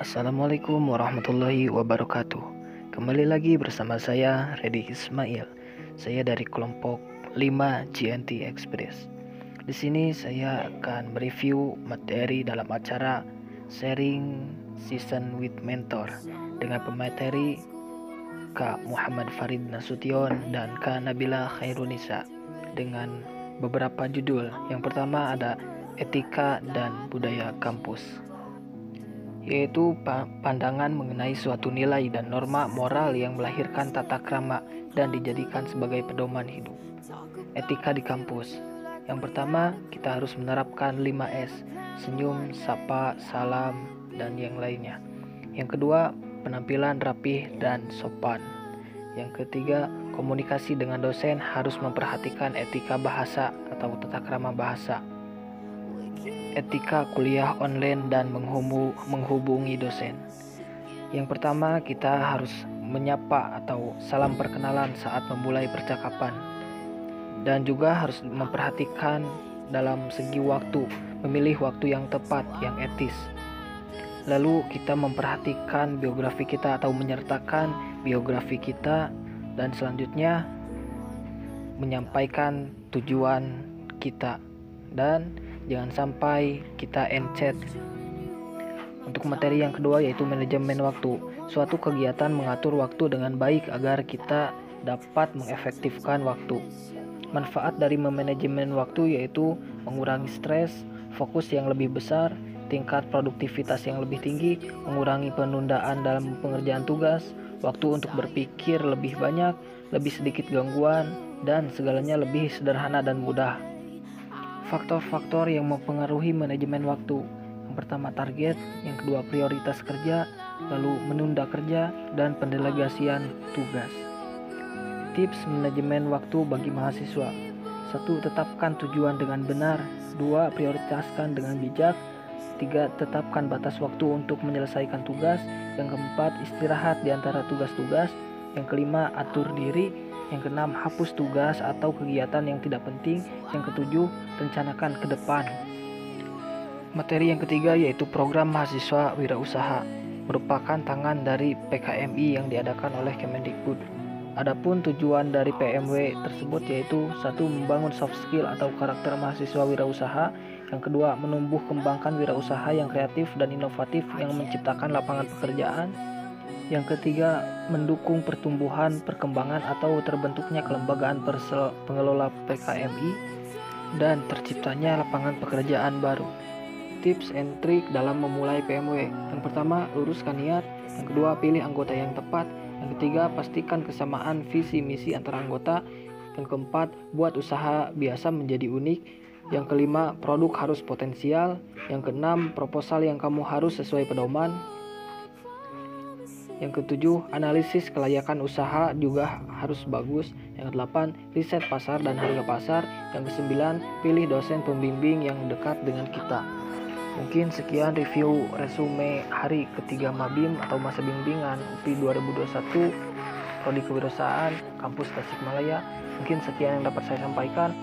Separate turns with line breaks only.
Assalamualaikum warahmatullahi wabarakatuh. Kembali lagi bersama saya Redi Ismail. Saya dari kelompok 5 GNT Express. Di sini saya akan mereview materi dalam acara Sharing Season with Mentor dengan pemateri Kak Muhammad Farid Nasution dan Kak Nabila Khairunisa dengan beberapa judul. Yang pertama ada Etika dan Budaya Kampus yaitu pandangan mengenai suatu nilai dan norma moral yang melahirkan tata krama dan dijadikan sebagai pedoman hidup. Etika di kampus. Yang pertama, kita harus menerapkan 5S, senyum, sapa, salam, dan yang lainnya. Yang kedua, penampilan rapih dan sopan. Yang ketiga, komunikasi dengan dosen harus memperhatikan etika bahasa atau tata krama bahasa etika kuliah online dan menghubungi dosen. Yang pertama, kita harus menyapa atau salam perkenalan saat memulai percakapan, dan juga harus memperhatikan dalam segi waktu, memilih waktu yang tepat, yang etis. Lalu, kita memperhatikan biografi kita atau menyertakan biografi kita, dan selanjutnya menyampaikan tujuan kita dan jangan sampai kita encet. Untuk materi yang kedua yaitu manajemen waktu. Suatu kegiatan mengatur waktu dengan baik agar kita dapat mengefektifkan waktu. Manfaat dari memanajemen waktu yaitu mengurangi stres fokus yang lebih besar tingkat produktivitas yang lebih tinggi mengurangi penundaan dalam pengerjaan tugas waktu untuk berpikir lebih banyak lebih sedikit gangguan dan segalanya lebih sederhana dan mudah Faktor-faktor yang mempengaruhi manajemen waktu. Yang pertama target, yang kedua prioritas kerja, lalu menunda kerja, dan pendelegasian tugas. Tips manajemen waktu bagi mahasiswa. Satu, tetapkan tujuan dengan benar. Dua, prioritaskan dengan bijak. Tiga, tetapkan batas waktu untuk menyelesaikan tugas. Yang keempat, istirahat di antara tugas-tugas. Yang kelima, atur diri. Yang keenam, hapus tugas atau kegiatan yang tidak penting. Yang ketujuh, rencanakan ke depan. Materi yang ketiga yaitu program mahasiswa wirausaha merupakan tangan dari PKMI yang diadakan oleh Kemendikbud. Adapun tujuan dari PMW tersebut yaitu satu membangun soft skill atau karakter mahasiswa wirausaha, yang kedua menumbuh kembangkan wirausaha yang kreatif dan inovatif yang menciptakan lapangan pekerjaan, yang ketiga, mendukung pertumbuhan, perkembangan atau terbentuknya kelembagaan pengelola PKMI dan terciptanya lapangan pekerjaan baru. Tips and trick dalam memulai PMW. Yang pertama, luruskan niat. Yang kedua, pilih anggota yang tepat. Yang ketiga, pastikan kesamaan visi misi antara anggota. Yang keempat, buat usaha biasa menjadi unik. Yang kelima, produk harus potensial. Yang keenam, proposal yang kamu harus sesuai pedoman. Yang ketujuh, analisis kelayakan usaha juga harus bagus. Yang kedelapan, riset pasar dan harga pasar. Yang kesembilan, pilih dosen pembimbing yang dekat dengan kita. Mungkin sekian review resume hari ketiga Mabim atau masa bimbingan UPI 2021 Prodi Kewirausahaan Kampus Tasikmalaya. Mungkin sekian yang dapat saya sampaikan.